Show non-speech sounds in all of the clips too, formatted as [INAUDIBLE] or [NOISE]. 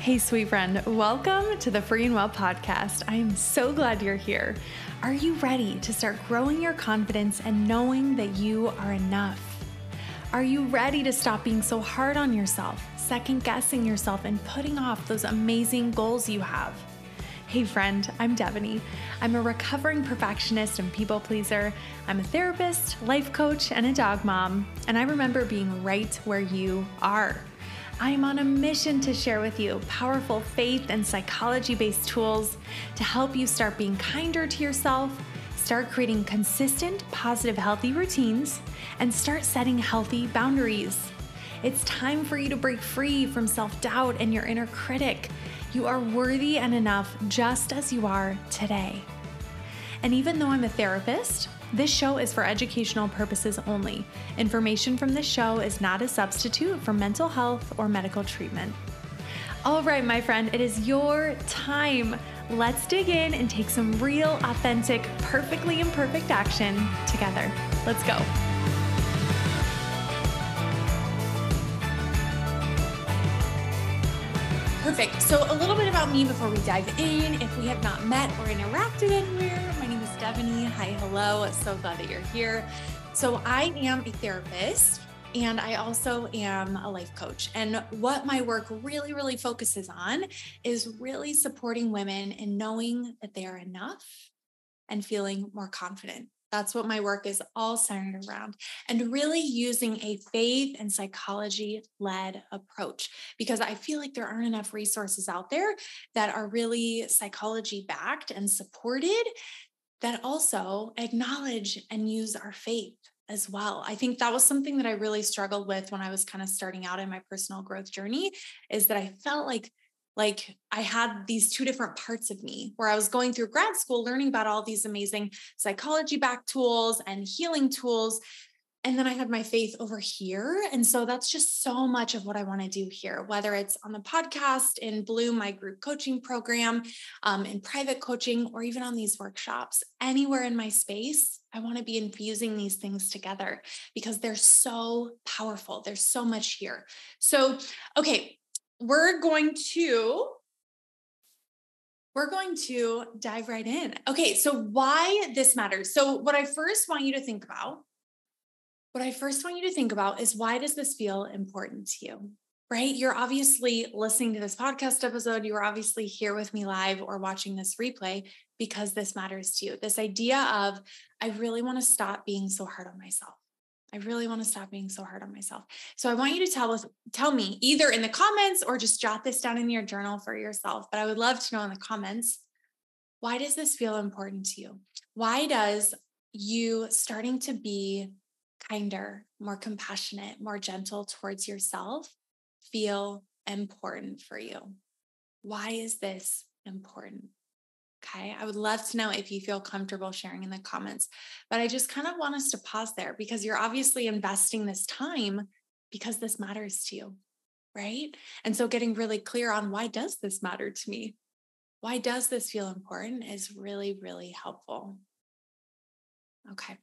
Hey, sweet friend, welcome to the Free and Well podcast. I am so glad you're here. Are you ready to start growing your confidence and knowing that you are enough? Are you ready to stop being so hard on yourself, second guessing yourself, and putting off those amazing goals you have? Hey, friend, I'm Devoney. I'm a recovering perfectionist and people pleaser. I'm a therapist, life coach, and a dog mom, and I remember being right where you are. I am on a mission to share with you powerful faith and psychology based tools to help you start being kinder to yourself, start creating consistent, positive, healthy routines, and start setting healthy boundaries. It's time for you to break free from self doubt and your inner critic you are worthy and enough just as you are today. And even though I'm a therapist, this show is for educational purposes only. Information from this show is not a substitute for mental health or medical treatment. All right, my friend, it is your time. Let's dig in and take some real, authentic, perfectly imperfect action together. Let's go. Perfect. So, a little bit about me before we dive in. If we have not met or interacted anywhere, my Devoney. Hi, hello. So glad that you're here. So, I am a therapist and I also am a life coach. And what my work really, really focuses on is really supporting women in knowing that they are enough and feeling more confident that's what my work is all centered around. And really using a faith and psychology led approach because I feel like there aren't enough resources out there that are really psychology backed and supported that also acknowledge and use our faith as well. I think that was something that I really struggled with when I was kind of starting out in my personal growth journey is that I felt like like I had these two different parts of me where I was going through grad school, learning about all these amazing psychology back tools and healing tools. And then I had my faith over here. And so that's just so much of what I want to do here, whether it's on the podcast, in Bloom, my group coaching program, um, in private coaching, or even on these workshops, anywhere in my space. I want to be infusing these things together because they're so powerful. There's so much here. So, okay, we're going to we're going to dive right in. Okay, so why this matters. So what I first want you to think about what I first want you to think about is why does this feel important to you? Right? You're obviously listening to this podcast episode, you are obviously here with me live or watching this replay because this matters to you. This idea of I really want to stop being so hard on myself. I really want to stop being so hard on myself. So I want you to tell us, tell me either in the comments or just jot this down in your journal for yourself. But I would love to know in the comments, why does this feel important to you? Why does you starting to be kinder, more compassionate, more gentle towards yourself feel important for you? Why is this important? Okay. I would love to know if you feel comfortable sharing in the comments. But I just kind of want us to pause there because you're obviously investing this time because this matters to you. Right. And so getting really clear on why does this matter to me? Why does this feel important is really, really helpful. Okay.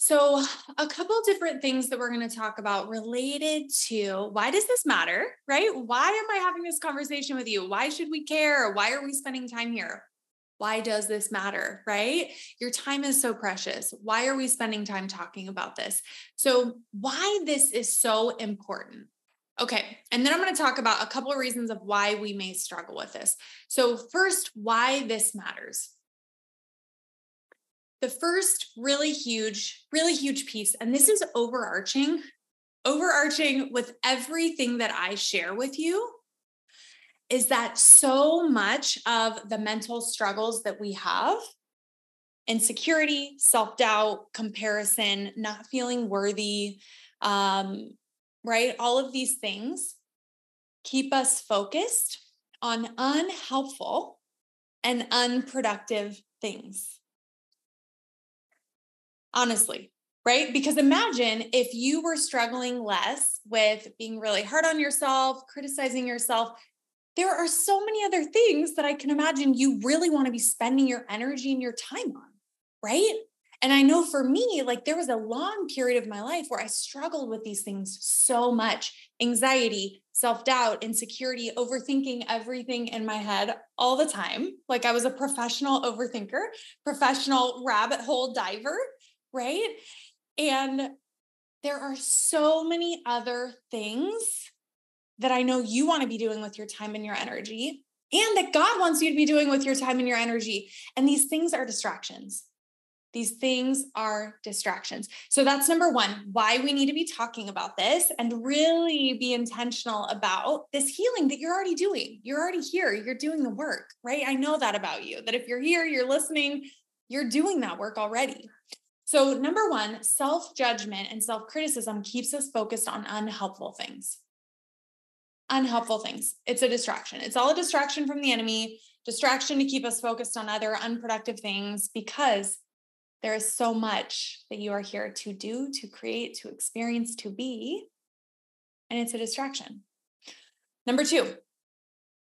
So, a couple different things that we're going to talk about related to why does this matter, right? Why am I having this conversation with you? Why should we care? Why are we spending time here? Why does this matter, right? Your time is so precious. Why are we spending time talking about this? So, why this is so important. Okay. And then I'm going to talk about a couple of reasons of why we may struggle with this. So, first, why this matters the first really huge, really huge piece, and this is overarching, overarching with everything that I share with you, is that so much of the mental struggles that we have insecurity, self doubt, comparison, not feeling worthy, um, right? All of these things keep us focused on unhelpful and unproductive things honestly, right? Because imagine if you were struggling less with being really hard on yourself, criticizing yourself. There are so many other things that I can imagine you really want to be spending your energy and your time on, right? And I know for me, like there was a long period of my life where I struggled with these things so much anxiety, self doubt, insecurity, overthinking everything in my head all the time. Like I was a professional overthinker, professional rabbit hole diver, right? And there are so many other things that I know you want to be doing with your time and your energy, and that God wants you to be doing with your time and your energy. And these things are distractions. These things are distractions. So that's number one, why we need to be talking about this and really be intentional about this healing that you're already doing. You're already here, you're doing the work, right? I know that about you, that if you're here, you're listening, you're doing that work already. So, number one, self judgment and self criticism keeps us focused on unhelpful things. Unhelpful things. It's a distraction. It's all a distraction from the enemy, distraction to keep us focused on other unproductive things because there is so much that you are here to do, to create, to experience, to be. And it's a distraction. Number two,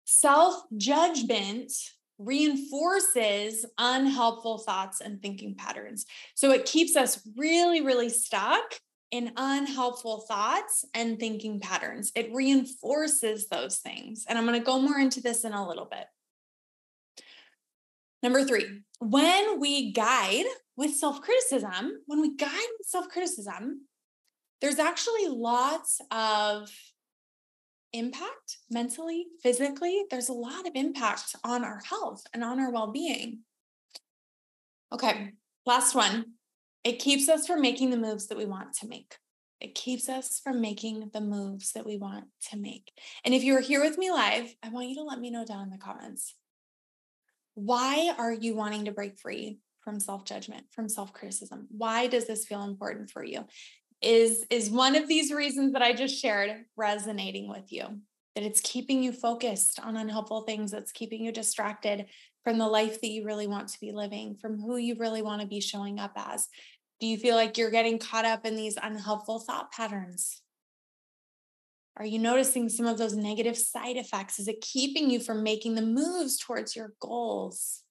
self judgment reinforces unhelpful thoughts and thinking patterns. So it keeps us really, really stuck in unhelpful thoughts and thinking patterns. It reinforces those things. And I'm going to go more into this in a little bit. Number three, when we guide with self criticism, when we guide with self criticism, there's actually lots of impact mentally, physically. There's a lot of impact on our health and on our well being. Okay, last one. It keeps us from making the moves that we want to make. It keeps us from making the moves that we want to make. And if you're here with me live, I want you to let me know down in the comments. Why are you wanting to break free from self judgment, from self criticism? Why does this feel important for you? Is, is one of these reasons that I just shared resonating with you? That it's keeping you focused on unhelpful things, that's keeping you distracted from the life that you really want to be living, from who you really want to be showing up as? Do you feel like you're getting caught up in these unhelpful thought patterns? Are you noticing some of those negative side effects? Is it keeping you from making the moves towards your goals?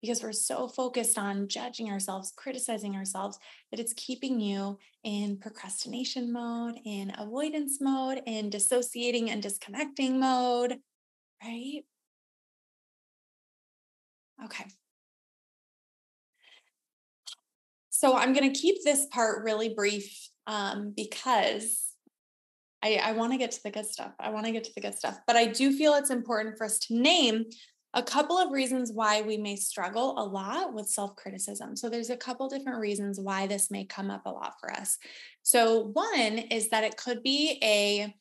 Because we're so focused on judging ourselves, criticizing ourselves, that it's keeping you in procrastination mode, in avoidance mode, in dissociating and disconnecting mode, right? Okay. So I'm going to keep this part really brief um, because I, I want to get to the good stuff. I want to get to the good stuff. But I do feel it's important for us to name a couple of reasons why we may struggle a lot with self criticism. So, there's a couple different reasons why this may come up a lot for us. So, one is that it could be a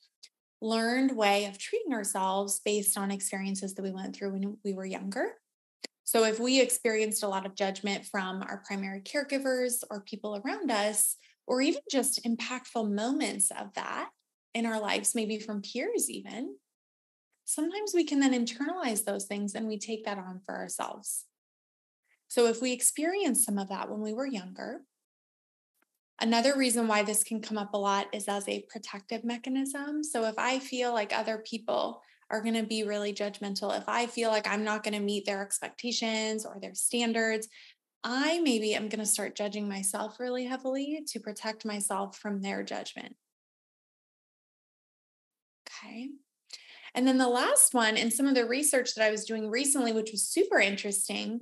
learned way of treating ourselves based on experiences that we went through when we were younger. So, if we experienced a lot of judgment from our primary caregivers or people around us, or even just impactful moments of that, in our lives, maybe from peers, even, sometimes we can then internalize those things and we take that on for ourselves. So, if we experience some of that when we were younger, another reason why this can come up a lot is as a protective mechanism. So, if I feel like other people are going to be really judgmental, if I feel like I'm not going to meet their expectations or their standards, I maybe am going to start judging myself really heavily to protect myself from their judgment. Okay. And then the last one, and some of the research that I was doing recently, which was super interesting,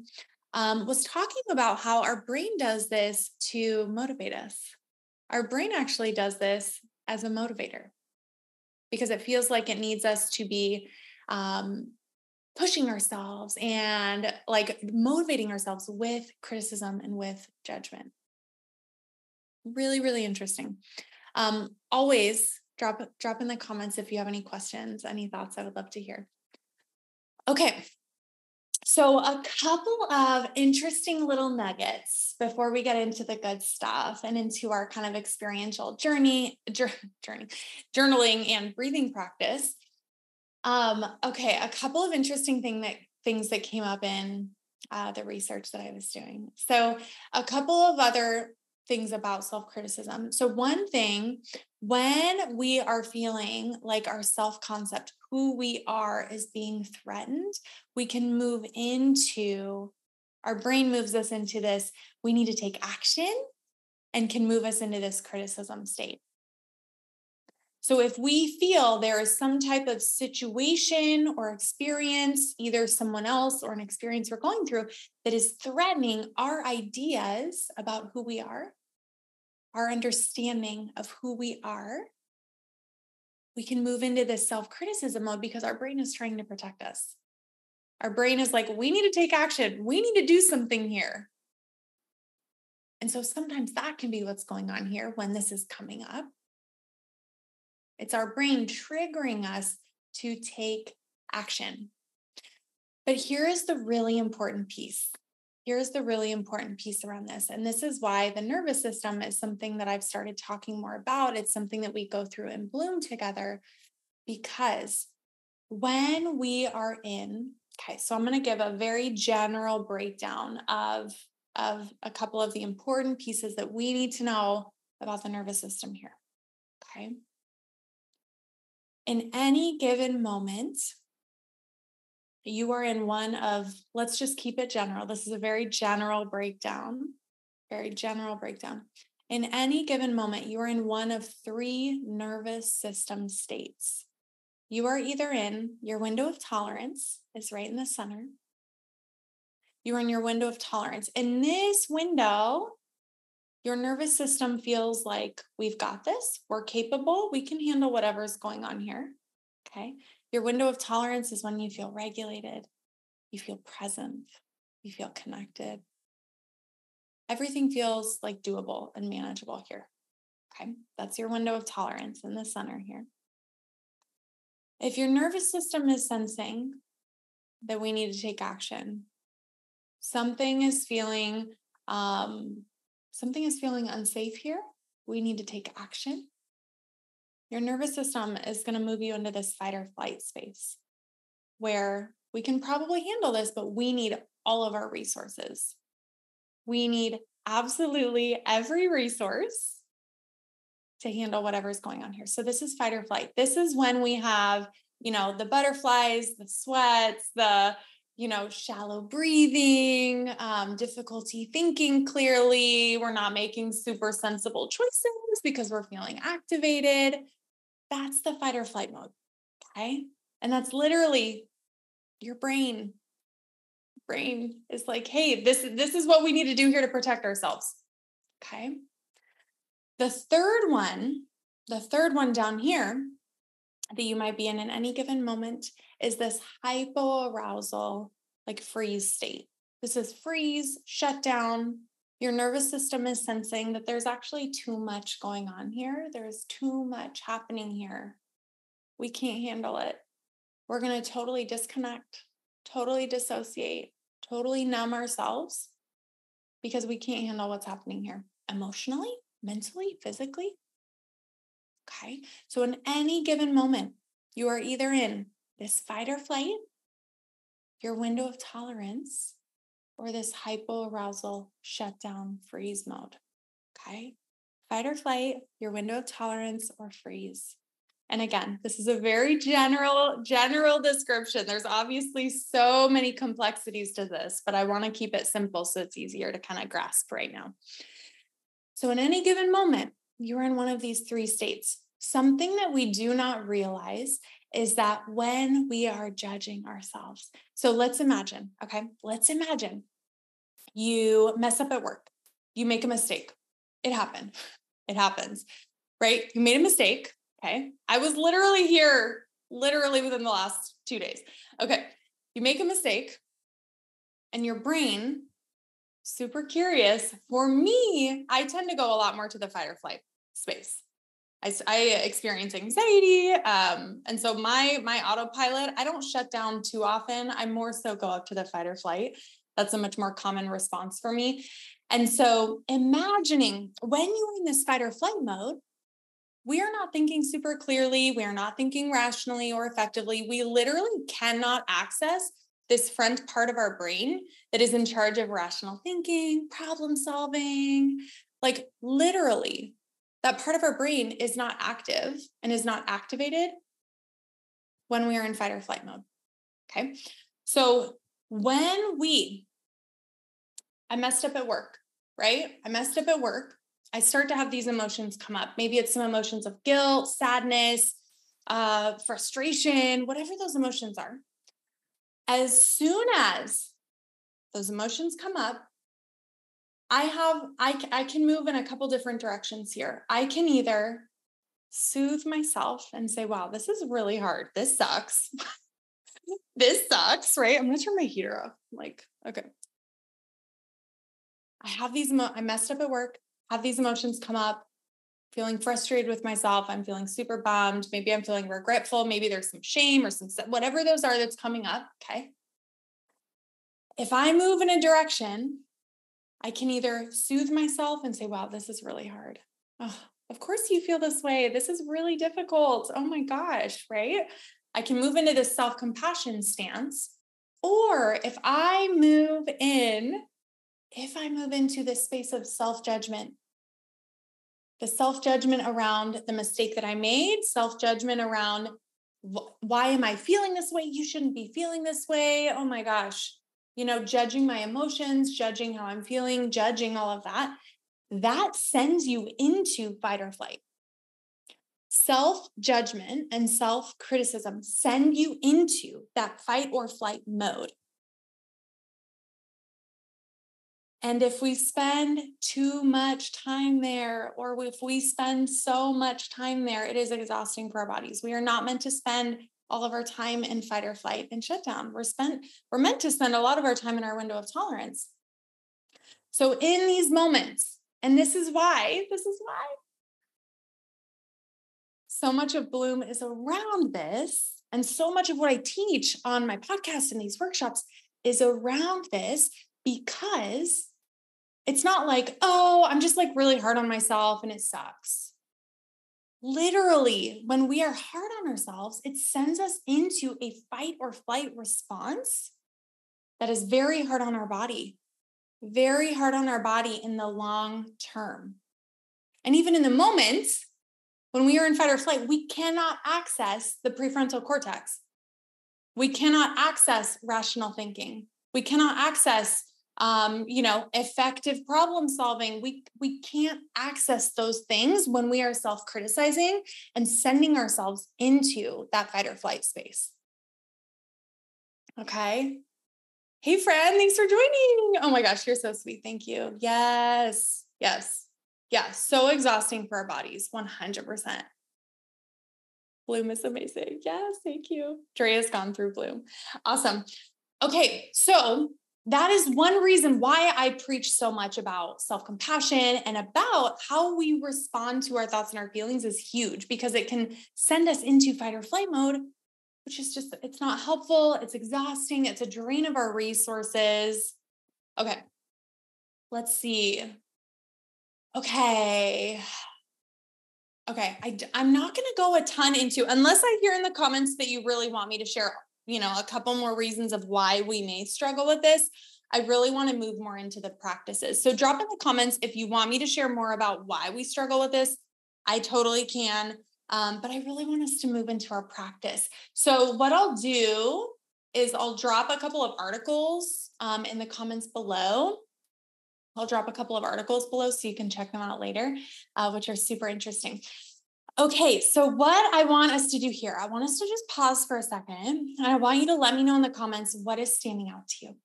um, was talking about how our brain does this to motivate us. Our brain actually does this as a motivator because it feels like it needs us to be um, pushing ourselves and like motivating ourselves with criticism and with judgment. Really, really interesting. Um, always drop drop in the comments if you have any questions, any thoughts. I would love to hear. Okay. So, a couple of interesting little nuggets before we get into the good stuff and into our kind of experiential journey, journey, journaling and breathing practice. Um, okay, a couple of interesting thing that things that came up in uh, the research that I was doing. So, a couple of other things about self criticism. So, one thing, when we are feeling like our self concept, who we are, is being threatened, we can move into our brain moves us into this we need to take action and can move us into this criticism state. So, if we feel there is some type of situation or experience, either someone else or an experience we're going through that is threatening our ideas about who we are, our understanding of who we are, we can move into this self criticism mode because our brain is trying to protect us. Our brain is like, we need to take action. We need to do something here. And so sometimes that can be what's going on here when this is coming up. It's our brain triggering us to take action. But here is the really important piece. Here's the really important piece around this. And this is why the nervous system is something that I've started talking more about. It's something that we go through and bloom together because when we are in, okay, so I'm going to give a very general breakdown of of a couple of the important pieces that we need to know about the nervous system here. Okay. In any given moment, you are in one of, let's just keep it general. This is a very general breakdown, very general breakdown. In any given moment, you are in one of three nervous system states. You are either in your window of tolerance, is right in the center, you're in your window of tolerance. In this window, your nervous system feels like we've got this, we're capable, we can handle whatever's going on here. Okay. Your window of tolerance is when you feel regulated, you feel present, you feel connected. Everything feels like doable and manageable here. Okay. That's your window of tolerance in the center here. If your nervous system is sensing that we need to take action, something is feeling um, something is feeling unsafe here we need to take action your nervous system is going to move you into this fight or flight space where we can probably handle this but we need all of our resources we need absolutely every resource to handle whatever's going on here so this is fight or flight this is when we have you know the butterflies the sweats the you know, shallow breathing, um, difficulty thinking clearly. We're not making super sensible choices because we're feeling activated. That's the fight or flight mode. Okay. And that's literally your brain. Brain is like, hey, this, this is what we need to do here to protect ourselves. Okay. The third one, the third one down here that you might be in in any given moment is this hypoarousal, like freeze state. This is freeze, shut down. Your nervous system is sensing that there's actually too much going on here. There's too much happening here. We can't handle it. We're going to totally disconnect, totally dissociate, totally numb ourselves because we can't handle what's happening here emotionally, mentally, physically. Okay. So, in any given moment, you are either in this fight or flight, your window of tolerance, or this hypoarousal shutdown freeze mode. Okay. Fight or flight, your window of tolerance, or freeze. And again, this is a very general, general description. There's obviously so many complexities to this, but I want to keep it simple so it's easier to kind of grasp right now. So, in any given moment, you're in one of these three states. Something that we do not realize is that when we are judging ourselves, so let's imagine, okay, let's imagine you mess up at work, you make a mistake. It happened. It happens, right? You made a mistake. Okay. I was literally here, literally within the last two days. Okay. You make a mistake, and your brain super curious. For me, I tend to go a lot more to the fight or flight space. I, I experience anxiety, um, and so my my autopilot I don't shut down too often. I more so go up to the fight or flight. That's a much more common response for me. And so, imagining when you're in this fight or flight mode, we are not thinking super clearly. We are not thinking rationally or effectively. We literally cannot access this front part of our brain that is in charge of rational thinking, problem solving. Like literally, that part of our brain is not active and is not activated when we are in fight or flight mode. Okay. So when we I messed up at work, right? I messed up at work. I start to have these emotions come up. Maybe it's some emotions of guilt, sadness, uh, frustration, whatever those emotions are. As soon as those emotions come up, I have I I can move in a couple different directions here. I can either soothe myself and say, "Wow, this is really hard. This sucks." [LAUGHS] this sucks, right? I'm going to turn my heater off. like, okay. I have these I messed up at work, have these emotions come up, feeling frustrated with myself, I'm feeling super bummed, maybe I'm feeling regretful, maybe there's some shame or some whatever those are that's coming up, okay? If I move in a direction I can either soothe myself and say, wow, this is really hard. Oh, of course you feel this way. This is really difficult. Oh my gosh, right? I can move into this self compassion stance. Or if I move in, if I move into this space of self judgment, the self judgment around the mistake that I made, self judgment around why am I feeling this way? You shouldn't be feeling this way. Oh my gosh you know, judging my emotions, judging how I'm feeling, judging all of that, that sends you into fight or flight. Self judgment and self criticism send you into that fight or flight mode. And if we spend too much time there, or if we spend so much time there, it is exhausting for our bodies. We are not meant to spend all of our time in fight or flight and shutdown. We're spent, we're meant to spend a lot of our time in our window of tolerance. So in these moments, and this is why, this is why so much of Bloom is around this. And so much of what I teach on my podcast and these workshops is around this because it's not like, oh, I'm just like really hard on myself and it sucks literally, when we are hard on ourselves, it sends us into a fight or flight response that is very hard on our body, very hard on our body in the long term. And even in the moment when we are in fight or flight, we cannot access the prefrontal cortex. We cannot access rational thinking. We cannot access um, you know, effective problem solving. We we can't access those things when we are self-criticizing and sending ourselves into that fight or flight space. Okay. Hey friend, thanks for joining. Oh my gosh, you're so sweet. Thank you. Yes. Yes. Yeah, so exhausting for our bodies, 100%. Bloom is amazing. Yes, thank you. Drea's gone through Bloom. Awesome. Okay, so that is one reason why I preach so much about self compassion and about how we respond to our thoughts and our feelings is huge because it can send us into fight or flight mode, which is just, it's not helpful. It's exhausting. It's a drain of our resources. Okay. Let's see. Okay. Okay. I, I'm not going to go a ton into, unless I hear in the comments that you really want me to share you know, a couple more reasons of why we may struggle with this. I really want to move more into the practices. So drop in the comments if you want me to share more about why we struggle with this. I totally can. Um, but I really want us to move into our practice. So what I'll do is I'll drop a couple of articles um, in the comments below. I'll drop a couple of articles below so you can check them out later, uh, which are super interesting. Okay, so what I want us to do here, I want us to just pause for a second and I want you to let me know in the comments what is standing out to you.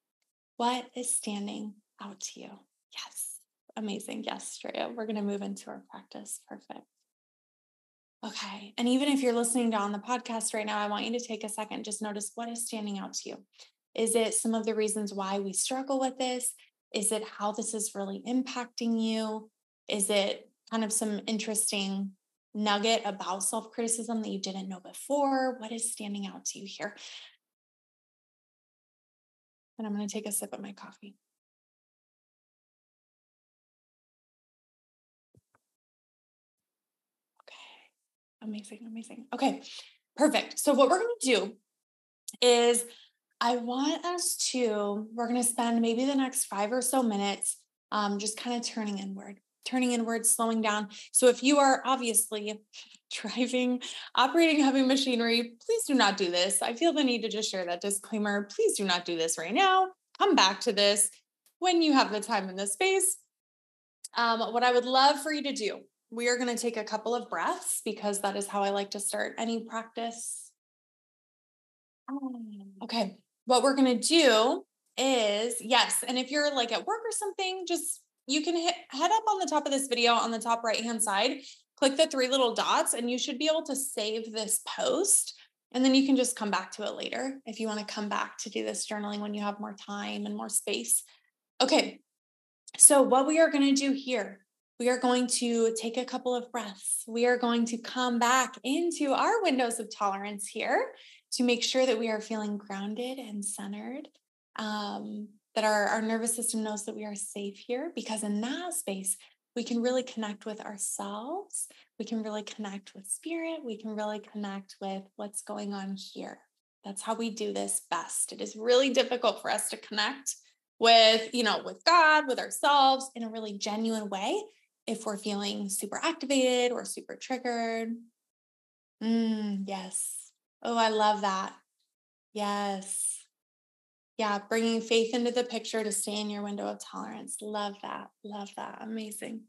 What is standing out to you? Yes, amazing. Yes, Straya, we're going to move into our practice. Perfect. Okay, and even if you're listening to on the podcast right now, I want you to take a second, just notice what is standing out to you. Is it some of the reasons why we struggle with this? Is it how this is really impacting you? Is it kind of some interesting nugget about self criticism that you didn't know before? What is standing out to you here? And I'm going to take a sip of my coffee. Okay, amazing, amazing. Okay, perfect. So, what we're going to do is I want us to, we're going to spend maybe the next five or so minutes um, just kind of turning inward turning inward, slowing down. So if you are obviously [LAUGHS] driving, operating heavy machinery, please do not do this. I feel the need to just share that disclaimer. Please do not do this right now. Come back to this. when you have the time and the space. Um, what I would love for you to do, we are going to take a couple of breaths because that is how I like to start any practice. Okay. What we're going to do is, yes. And if you're like at work or something, just you can hit, head up on the top of this video on the top right hand side, click the three little dots, and you should be able to save this post. And then you can just come back to it later if you want to come back to do this journaling when you have more time and more space. Okay. So, what we are going to do here, we are going to take a couple of breaths. We are going to come back into our windows of tolerance here to make sure that we are feeling grounded and centered. Um, that our, our nervous system knows that we are safe here because in that space, we can really connect with ourselves. We can really connect with spirit. We can really connect with what's going on here. That's how we do this best. It is really difficult for us to connect with, you know, with God, with ourselves in a really genuine way if we're feeling super activated or super triggered. Mm, yes. Oh, I love that. Yes. Yeah, bringing faith into the picture to stay in your window of tolerance. Love that. Love that. Amazing.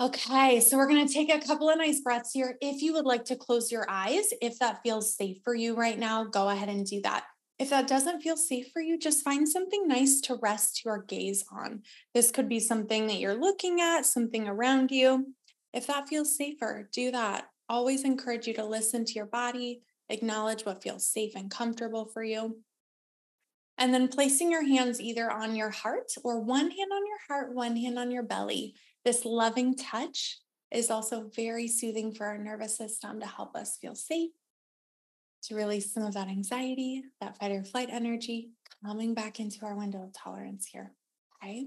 Okay, so we're going to take a couple of nice breaths here. If you would like to close your eyes, if that feels safe for you right now, go ahead and do that. If that doesn't feel safe for you, just find something nice to rest your gaze on. This could be something that you're looking at, something around you. If that feels safer, do that. Always encourage you to listen to your body, acknowledge what feels safe and comfortable for you. And then placing your hands either on your heart or one hand on your heart, one hand on your belly. This loving touch is also very soothing for our nervous system to help us feel safe, to release some of that anxiety, that fight or flight energy, coming back into our window of tolerance here. Okay.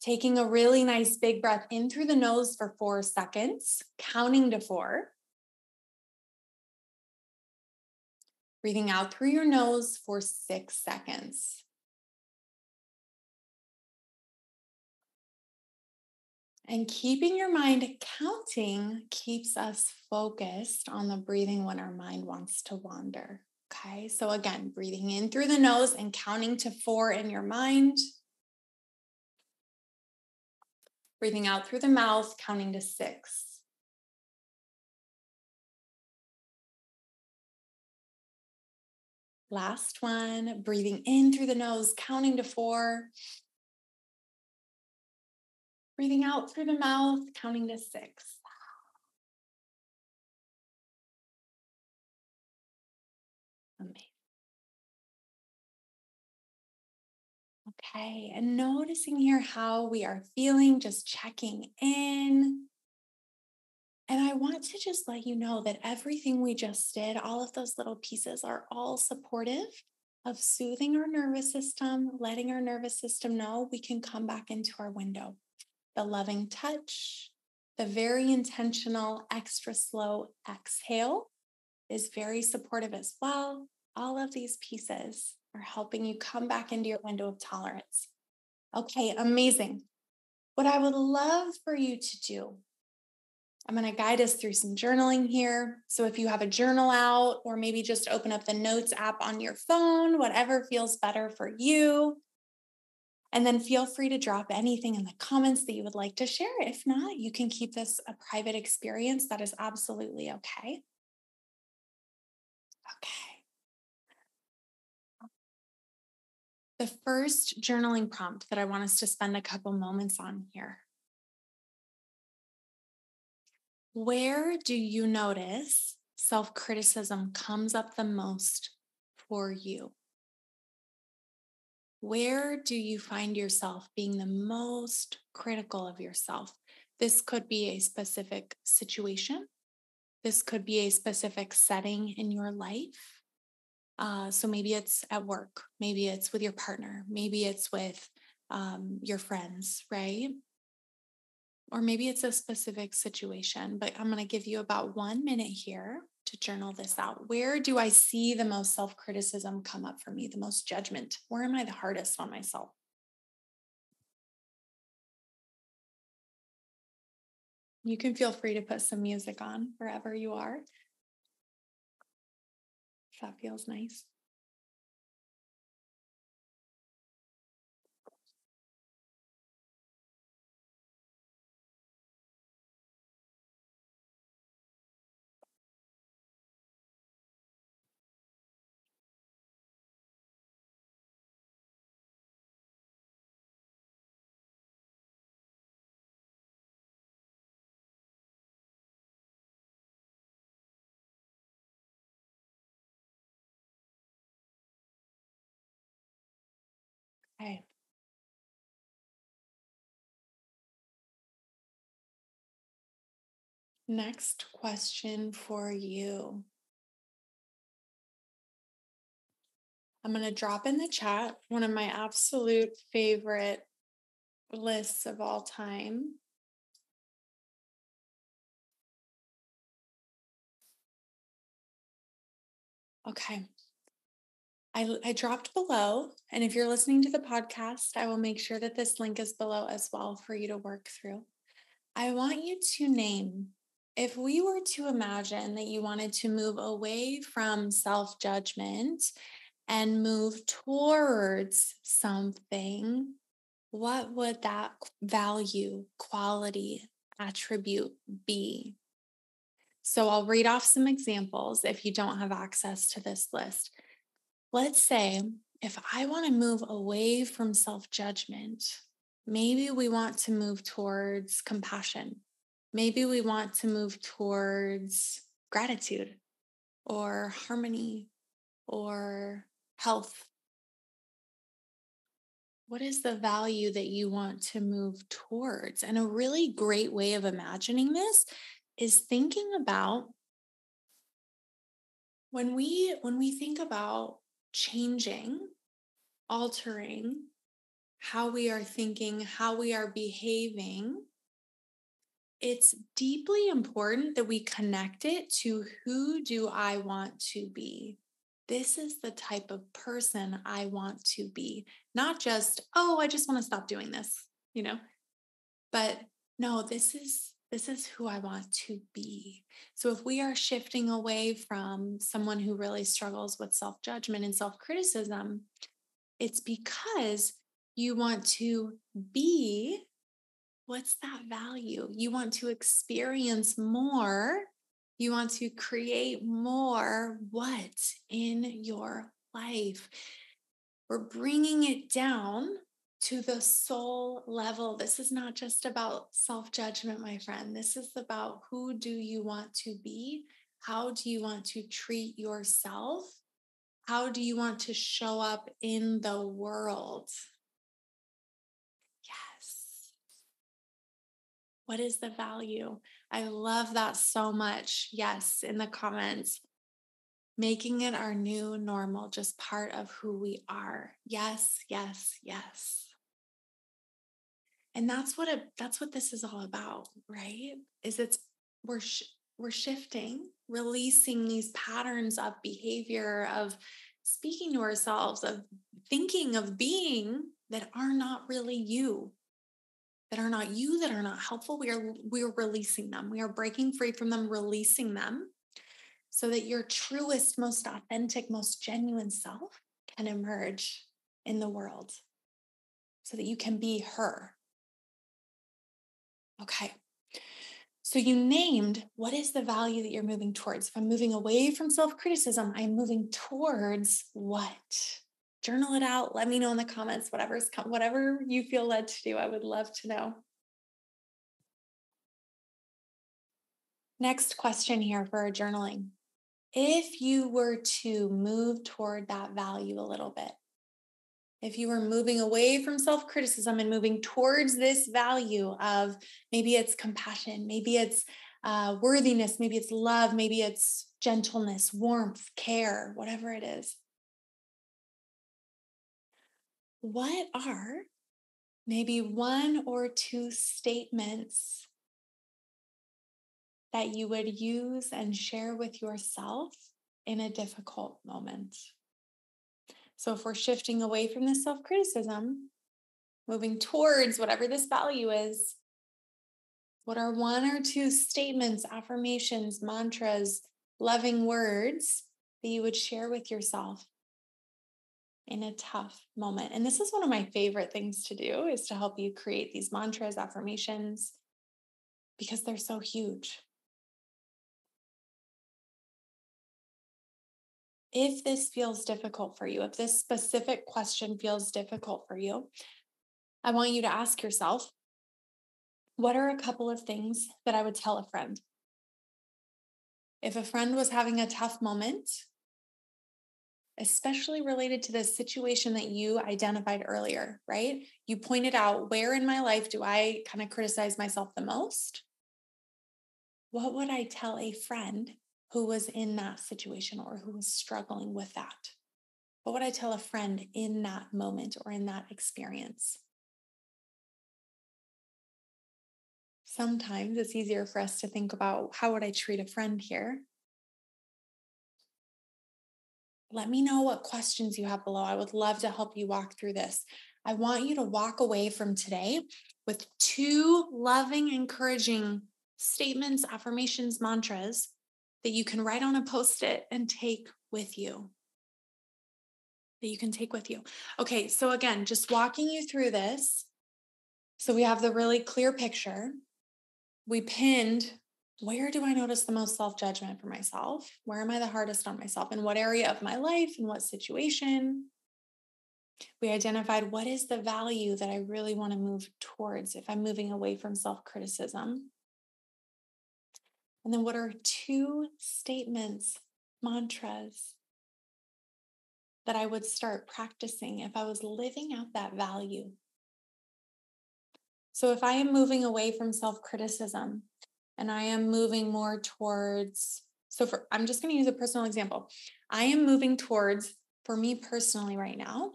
Taking a really nice big breath in through the nose for four seconds, counting to four. Breathing out through your nose for six seconds. And keeping your mind counting keeps us focused on the breathing when our mind wants to wander. Okay, so again, breathing in through the nose and counting to four in your mind. Breathing out through the mouth, counting to six. Last one, breathing in through the nose, counting to four. Breathing out through the mouth, counting to six. Amazing. Okay, and noticing here how we are feeling, just checking in. And I want to just let you know that everything we just did, all of those little pieces are all supportive of soothing our nervous system, letting our nervous system know we can come back into our window. The loving touch, the very intentional, extra slow exhale is very supportive as well. All of these pieces are helping you come back into your window of tolerance. Okay, amazing. What I would love for you to do I'm going to guide us through some journaling here. So if you have a journal out, or maybe just open up the notes app on your phone, whatever feels better for you. And then feel free to drop anything in the comments that you would like to share. If not, you can keep this a private experience. That is absolutely okay. Okay. The first journaling prompt that I want us to spend a couple moments on here Where do you notice self criticism comes up the most for you? Where do you find yourself being the most critical of yourself? This could be a specific situation. This could be a specific setting in your life. Uh, so maybe it's at work, maybe it's with your partner, maybe it's with um, your friends, right? Or maybe it's a specific situation, but I'm going to give you about one minute here to journal this out. Where do I see the most self criticism come up for me, the most judgment? Where am I the hardest on myself? You can feel free to put some music on wherever you are. If that feels nice. Next question for you. I'm going to drop in the chat one of my absolute favorite lists of all time. Okay. I, I dropped below, and if you're listening to the podcast, I will make sure that this link is below as well for you to work through. I want you to name if we were to imagine that you wanted to move away from self judgment and move towards something, what would that value, quality, attribute be? So I'll read off some examples if you don't have access to this list. Let's say if I want to move away from self judgment, maybe we want to move towards compassion. Maybe we want to move towards gratitude or harmony or health? What is the value that you want to move towards? And a really great way of imagining this is thinking about when we when we think about changing, altering how we are thinking, how we are behaving, it's deeply important that we connect it to who do I want to be? this is the type of person I want to be. Not just, oh, I just want to stop doing this, you know, but no, this is this is who I want to be. So if we are shifting away from someone who really struggles with self-judgment and self-criticism, it's because you want to be what's that value? You want to experience more you want to create more what in your life? We're bringing it down to the soul level. This is not just about self judgment, my friend. This is about who do you want to be? How do you want to treat yourself? How do you want to show up in the world? Yes. What is the value? I love that so much. Yes, in the comments. Making it our new normal, just part of who we are. Yes, yes, yes. And that's what it that's what this is all about, right? Is it's we're sh- we're shifting, releasing these patterns of behavior of speaking to ourselves, of thinking of being that are not really you that are not you, that are not helpful, we are we are releasing them. We are breaking free from them, releasing them so that your truest, most authentic, most genuine self can emerge in the world so that you can be her. Okay. So you named what is the value that you're moving towards? If I'm moving away from self criticism, I'm moving towards what? Journal it out. Let me know in the comments, whatever's whatever you feel led to do. I would love to know. Next question here for our journaling. If you were to move toward that value a little bit, if you were moving away from self criticism and moving towards this value of maybe it's compassion, maybe it's uh, worthiness, maybe it's love, maybe it's gentleness, warmth, care, whatever it is, what are maybe one or two statements that you would use and share with yourself in a difficult moment? So, if we're shifting away from the self criticism, moving towards whatever this value is, what are one or two statements, affirmations, mantras, loving words that you would share with yourself in a tough moment. And this is one of my favorite things to do is to help you create these mantras, affirmations because they're so huge. If this feels difficult for you, if this specific question feels difficult for you, I want you to ask yourself what are a couple of things that I would tell a friend? If a friend was having a tough moment, especially related to the situation that you identified earlier, right? You pointed out where in my life do I kind of criticize myself the most? What would I tell a friend who was in that situation or who was struggling with that? What would I tell a friend in that moment or in that experience? Sometimes it's easier for us to think about how would I treat a friend here let me know what questions you have below. I would love to help you walk through this. I want you to walk away from today with two loving, encouraging statements, affirmations, mantras that you can write on a post it and take with you. That you can take with you. Okay, so again, just walking you through this. So we have the really clear picture. We pinned where do I notice the most self judgment for myself? Where am I the hardest on myself? In what area of my life? In what situation? We identified what is the value that I really want to move towards if I'm moving away from self criticism. And then what are two statements, mantras that I would start practicing if I was living out that value? So if I am moving away from self criticism, and I am moving more towards. So, for I'm just going to use a personal example. I am moving towards, for me personally, right now,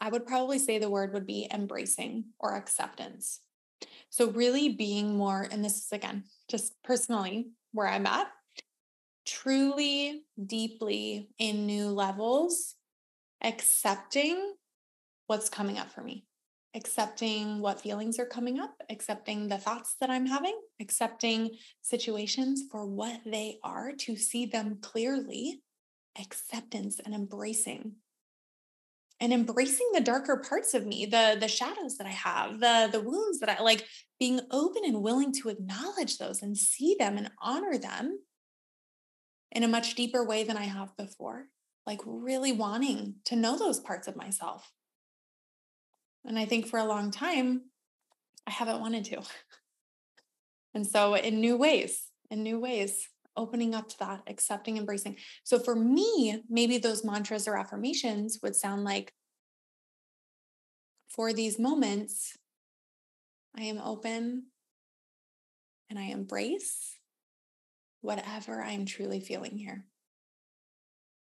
I would probably say the word would be embracing or acceptance. So, really being more, and this is again, just personally where I'm at, truly, deeply in new levels, accepting what's coming up for me accepting what feelings are coming up, accepting the thoughts that I'm having, accepting situations for what they are to see them clearly, acceptance and embracing. And embracing the darker parts of me, the the shadows that I have, the the wounds that I like being open and willing to acknowledge those and see them and honor them in a much deeper way than I have before. Like really wanting to know those parts of myself and I think for a long time, I haven't wanted to. And so, in new ways, in new ways, opening up to that, accepting, embracing. So, for me, maybe those mantras or affirmations would sound like for these moments, I am open and I embrace whatever I'm truly feeling here.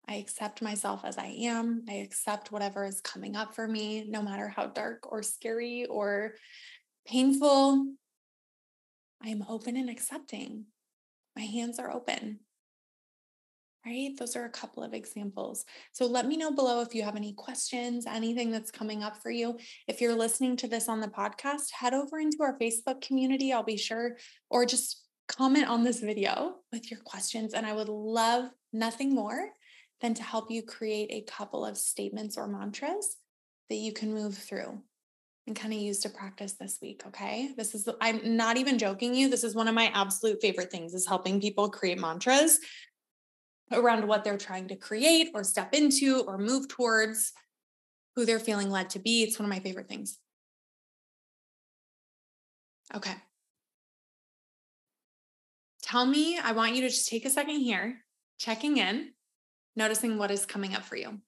I accept myself as I am. I accept whatever is coming up for me, no matter how dark or scary or painful. I am open and accepting. My hands are open. Right? Those are a couple of examples. So let me know below if you have any questions, anything that's coming up for you. If you're listening to this on the podcast, head over into our Facebook community. I'll be sure, or just comment on this video with your questions. And I would love nothing more than to help you create a couple of statements or mantras that you can move through and kind of use to practice this week okay? This is i'm not even joking you this is one of my absolute favorite things is helping people create mantras around what they're trying to create or step into or move towards who they're feeling led to be it's one of my favorite things. Okay. Tell me i want you to just take a second here checking in noticing what is coming up for you.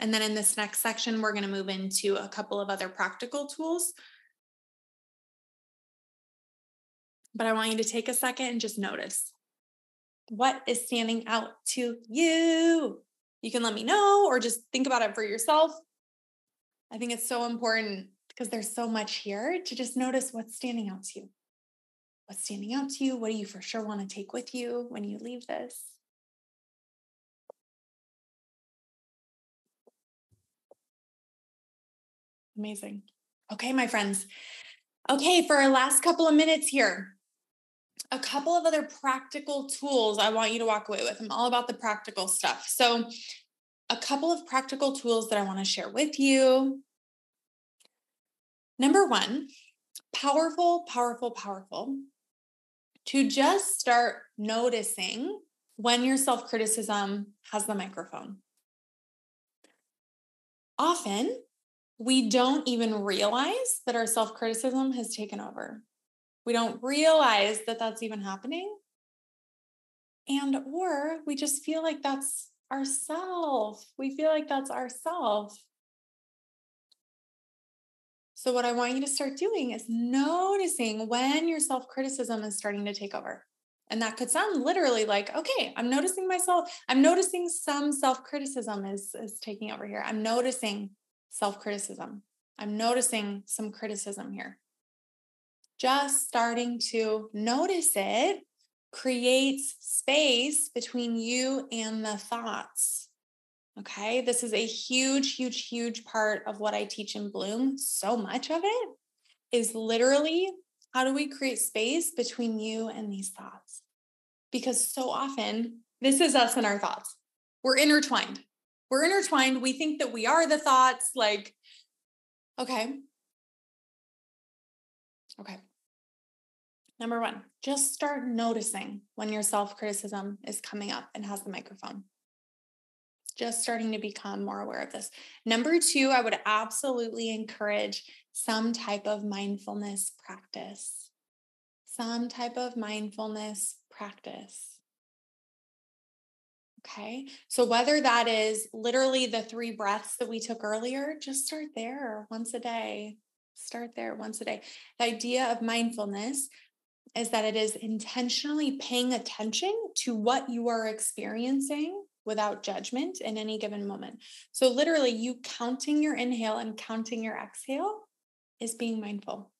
And then in this next section, we're going to move into a couple of other practical tools. But I want you to take a second and just notice what is standing out to you. You can let me know or just think about it for yourself. I think it's so important because there's so much here to just notice what's standing out to you. What's standing out to you? What do you for sure want to take with you when you leave this? Amazing. Okay, my friends. Okay, for our last couple of minutes here, a couple of other practical tools I want you to walk away with. I'm all about the practical stuff. So, a couple of practical tools that I want to share with you. Number one, powerful, powerful, powerful to just start noticing when your self criticism has the microphone. Often, we don't even realize that our self criticism has taken over. We don't realize that that's even happening. And, or we just feel like that's ourself. We feel like that's ourself. So, what I want you to start doing is noticing when your self criticism is starting to take over. And that could sound literally like, okay, I'm noticing myself. I'm noticing some self criticism is, is taking over here. I'm noticing self criticism. I'm noticing some criticism here. Just starting to notice it creates space between you and the thoughts. Okay. This is a huge, huge, huge part of what I teach in Bloom. So much of it is literally how do we create space between you and these thoughts? Because so often, this is us and our thoughts. We're intertwined. We're intertwined. We think that we are the thoughts. Like, okay. Okay. Number one, just start noticing when your self criticism is coming up and has the microphone just starting to become more aware of this. Number two, I would absolutely encourage some type of mindfulness practice. Some type of mindfulness practice. Okay. So, whether that is literally the three breaths that we took earlier, just start there once a day. Start there once a day. The idea of mindfulness is that it is intentionally paying attention to what you are experiencing without judgment in any given moment. So, literally, you counting your inhale and counting your exhale is being mindful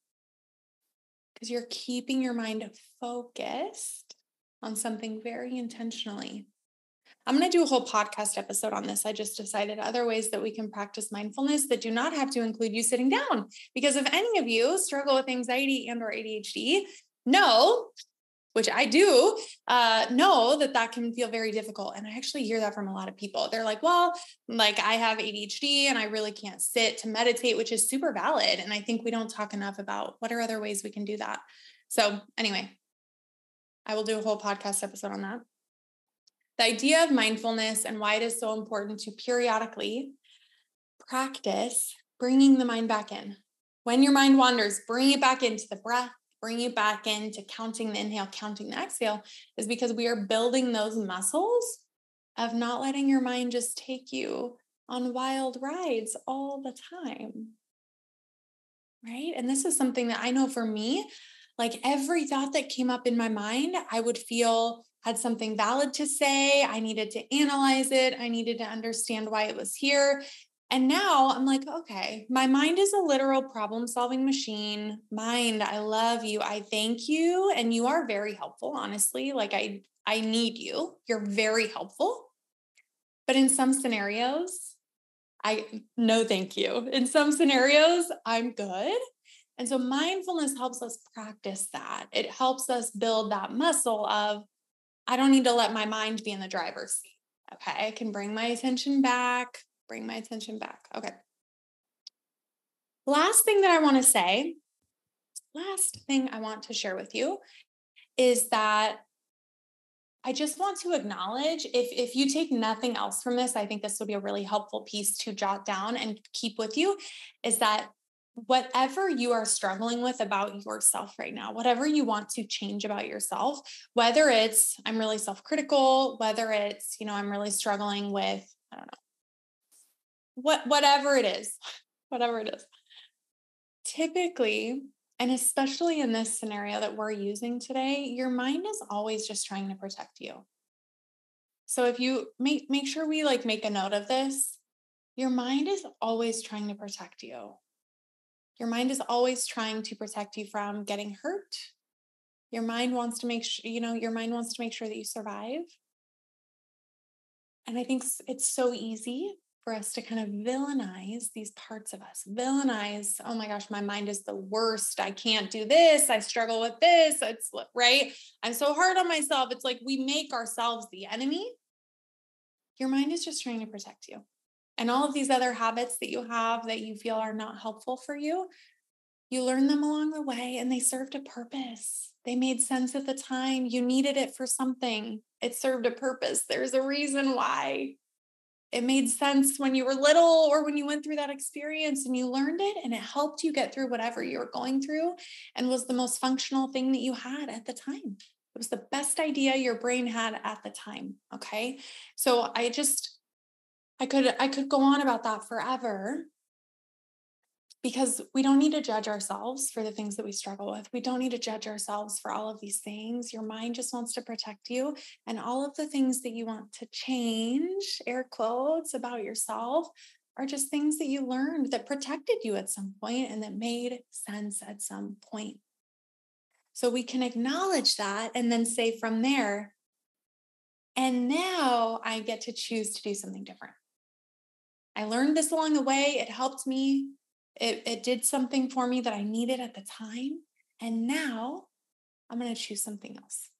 because you're keeping your mind focused on something very intentionally. I'm going to do a whole podcast episode on this. I just decided other ways that we can practice mindfulness that do not have to include you sitting down. Because if any of you struggle with anxiety and or ADHD, know which I do, uh, know that that can feel very difficult. And I actually hear that from a lot of people. They're like, well, like I have ADHD and I really can't sit to meditate, which is super valid. And I think we don't talk enough about what are other ways we can do that. So, anyway, I will do a whole podcast episode on that. The idea of mindfulness and why it is so important to periodically practice bringing the mind back in. When your mind wanders, bring it back into the breath, bring you back into counting the inhale, counting the exhale, is because we are building those muscles of not letting your mind just take you on wild rides all the time. Right. And this is something that I know for me, like every thought that came up in my mind, I would feel had something valid to say. I needed to analyze it. I needed to understand why it was here. And now I'm like, okay, my mind is a literal problem solving machine. Mind, I love you. I thank you. And you are very helpful, honestly. Like I I need you. You're very helpful. But in some scenarios, I no thank you. In some scenarios, I'm good. And so mindfulness helps us practice that. It helps us build that muscle of I don't need to let my mind be in the driver's seat. Okay, I can bring my attention back bring my attention back. Okay. Last thing that I want to say, last thing I want to share with you is that I just want to acknowledge if if you take nothing else from this, I think this would be a really helpful piece to jot down and keep with you is that whatever you are struggling with about yourself right now, whatever you want to change about yourself, whether it's I'm really self-critical, whether it's, you know, I'm really struggling with I don't know, what whatever it is, [LAUGHS] whatever it is. Typically, and especially in this scenario that we're using today, your mind is always just trying to protect you. So if you make make sure we like make a note of this, your mind is always trying to protect you. Your mind is always trying to protect you from getting hurt. Your mind wants to make sure, you know, your mind wants to make sure that you survive. And I think it's so easy for us to kind of villainize these parts of us. Villainize, oh my gosh, my mind is the worst. I can't do this. I struggle with this. It's right. I'm so hard on myself. It's like we make ourselves the enemy. Your mind is just trying to protect you. And all of these other habits that you have that you feel are not helpful for you, you learn them along the way and they served a purpose. They made sense at the time. You needed it for something. It served a purpose. There's a reason why it made sense when you were little or when you went through that experience and you learned it and it helped you get through whatever you were going through and was the most functional thing that you had at the time. It was the best idea your brain had at the time. Okay. So I just, I could, I could go on about that forever because we don't need to judge ourselves for the things that we struggle with. We don't need to judge ourselves for all of these things. Your mind just wants to protect you. And all of the things that you want to change, air quotes, about yourself are just things that you learned that protected you at some point and that made sense at some point. So we can acknowledge that and then say from there, and now I get to choose to do something different. I learned this along the way. It helped me it, it did something for me that I needed at the time. And now I'm going to choose something else.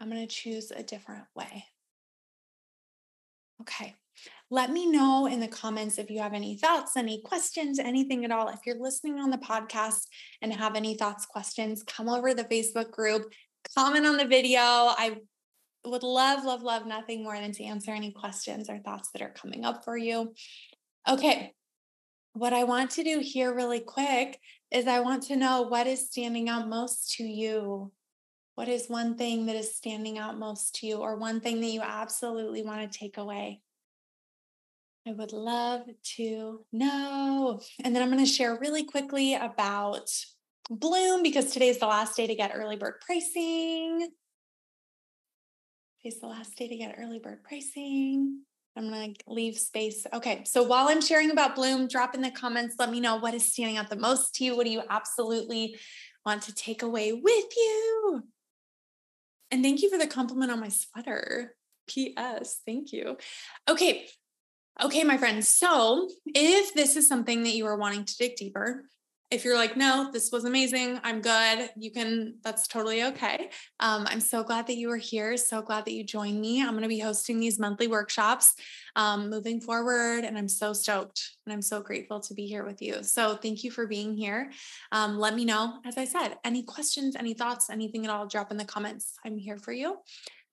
I'm going to choose a different way. Okay. Let me know in the comments if you have any thoughts, any questions, anything at all. If you're listening on the podcast and have any thoughts, questions, come over to the Facebook group, comment on the video. I would love, love, love nothing more than to answer any questions or thoughts that are coming up for you. Okay, what I want to do here, really quick, is I want to know what is standing out most to you. What is one thing that is standing out most to you, or one thing that you absolutely want to take away? I would love to know. And then I'm going to share really quickly about Bloom because today is the last day to get early bird pricing. Today's the last day to get early bird pricing. I'm going to leave space. Okay. So while I'm sharing about Bloom, drop in the comments. Let me know what is standing out the most to you. What do you absolutely want to take away with you? And thank you for the compliment on my sweater. P.S. Thank you. Okay. Okay, my friends. So if this is something that you are wanting to dig deeper, if you're like, no, this was amazing, I'm good, you can, that's totally okay. Um, I'm so glad that you were here. So glad that you joined me. I'm going to be hosting these monthly workshops um, moving forward, and I'm so stoked and I'm so grateful to be here with you. So thank you for being here. Um, let me know, as I said, any questions, any thoughts, anything at all, drop in the comments. I'm here for you.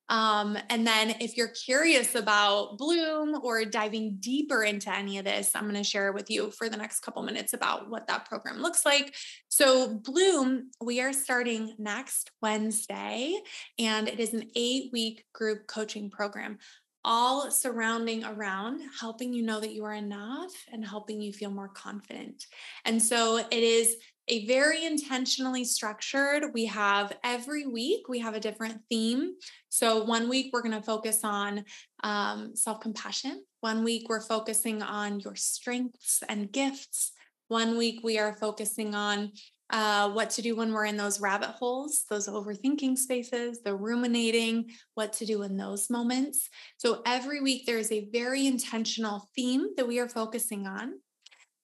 Um, and then if you're curious about Bloom or diving deeper into any of this, I'm going to share with you for the next couple minutes about what that program looks like. So, Bloom, we are starting next Wednesday, and it is an eight week group coaching program all surrounding around helping you know that you are enough and helping you feel more confident. And so it is a very intentionally structured. We have every week, we have a different theme. So one week we're going to focus on um, self compassion. One week we're focusing on your strengths and gifts. One week we are focusing on uh, what to do when we're in those rabbit holes, those overthinking spaces, the ruminating, what to do in those moments. So every week there is a very intentional theme that we are focusing on.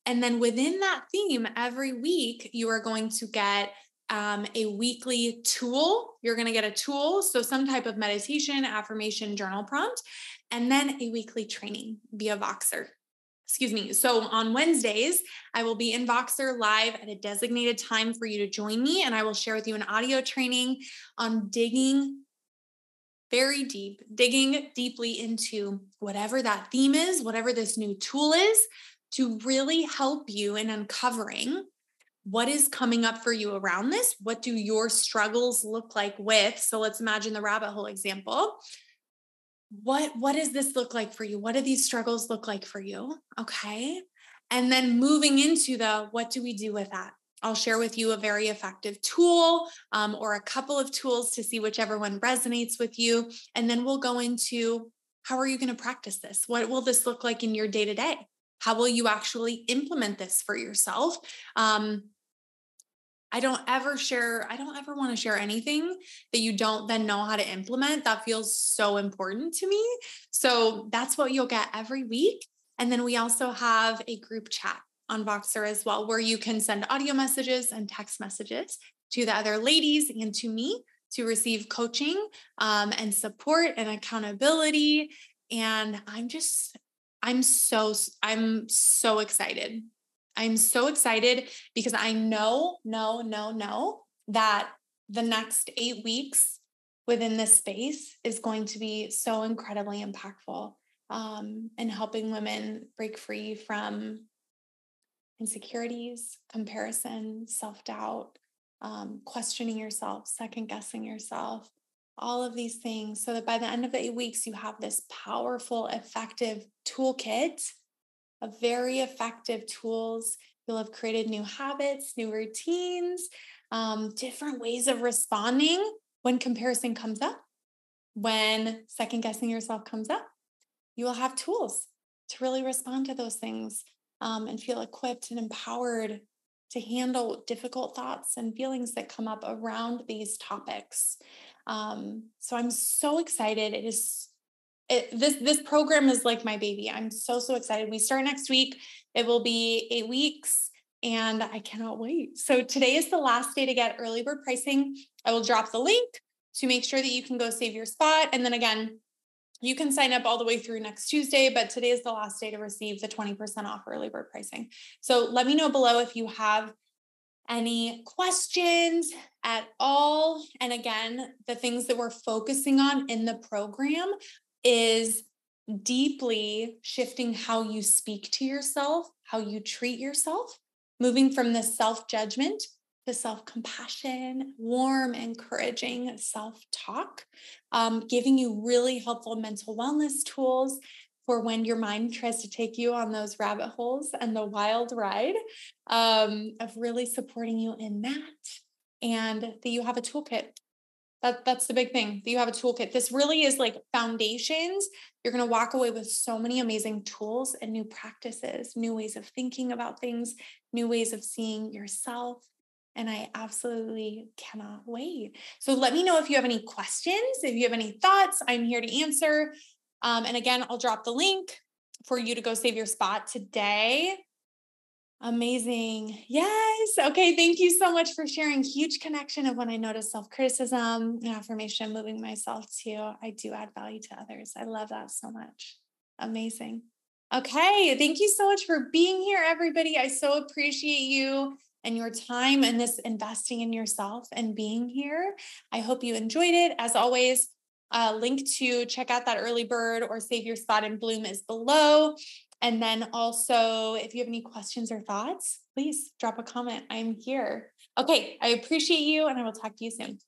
And then within that theme, every week, you are going to get um, a weekly tool. You're going to get a tool, so some type of meditation, affirmation, journal prompt, and then a weekly training via Voxer. Excuse me. So on Wednesdays, I will be in Voxer live at a designated time for you to join me, and I will share with you an audio training on digging very deep, digging deeply into whatever that theme is, whatever this new tool is, to really help you in uncovering what is coming up for you around this. What do your struggles look like with? So let's imagine the rabbit hole example. What what does this look like for you? What do these struggles look like for you? Okay. And then moving into the what do we do with that? I'll share with you a very effective tool um, or a couple of tools to see whichever one resonates with you. And then we'll go into how are you going to practice this? What will this look like in your day to day? How will you actually implement this for yourself? Um, I don't ever share, I don't ever want to share anything that you don't then know how to implement. That feels so important to me. So that's what you'll get every week. And then we also have a group chat on Voxer as well, where you can send audio messages and text messages to the other ladies and to me to receive coaching um, and support and accountability. And I'm just I'm so I'm so excited. I'm so excited because I know, no, no, no that the next 8 weeks within this space is going to be so incredibly impactful um, in helping women break free from insecurities, comparison, self doubt, um, questioning yourself, second guessing yourself, all of these things so that by the end of the eight weeks, you have this powerful, effective toolkit of very effective tools. You'll have created new habits, new routines, um, different ways of responding when comparison comes up, when second guessing yourself comes up. You will have tools to really respond to those things um, and feel equipped and empowered to handle difficult thoughts and feelings that come up around these topics. Um, so I'm so excited. It is it, this this program is like my baby. I'm so so excited. We start next week. It will be eight weeks, and I cannot wait. So today is the last day to get early bird pricing. I will drop the link to make sure that you can go save your spot, and then again, you can sign up all the way through next Tuesday, but today is the last day to receive the 20% off early bird pricing. So let me know below if you have any questions at all. And again, the things that we're focusing on in the program is deeply shifting how you speak to yourself, how you treat yourself, moving from the self judgment to self compassion, warm, encouraging self talk, um, giving you really helpful mental wellness tools for when your mind tries to take you on those rabbit holes and the wild ride um, of really supporting you in that and that you have a toolkit. That, that's the big thing that you have a toolkit. This really is like foundations. You're going to walk away with so many amazing tools and new practices new ways of thinking about things new ways of seeing yourself and I absolutely cannot wait. So let me know if you have any questions, if you have any thoughts. I'm here to answer. Um, and again, I'll drop the link for you to go save your spot today. Amazing. Yes. Okay. Thank you so much for sharing. Huge connection of when I notice self criticism and affirmation, moving myself to, I do add value to others. I love that so much. Amazing. Okay. Thank you so much for being here, everybody. I so appreciate you and your time and this investing in yourself and being here. I hope you enjoyed it. As always, a link to check out that early bird or save your spot in bloom is below. And then also, if you have any questions or thoughts, please drop a comment. I'm here. Okay, I appreciate you and I will talk to you soon.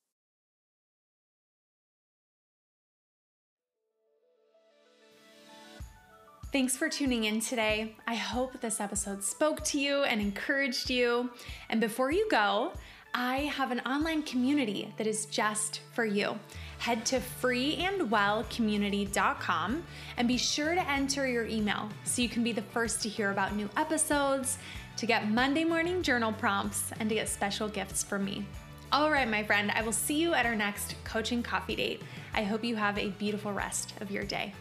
Thanks for tuning in today. I hope this episode spoke to you and encouraged you. And before you go, I have an online community that is just for you. Head to freeandwellcommunity.com and be sure to enter your email so you can be the first to hear about new episodes, to get Monday morning journal prompts, and to get special gifts from me. All right, my friend, I will see you at our next coaching coffee date. I hope you have a beautiful rest of your day.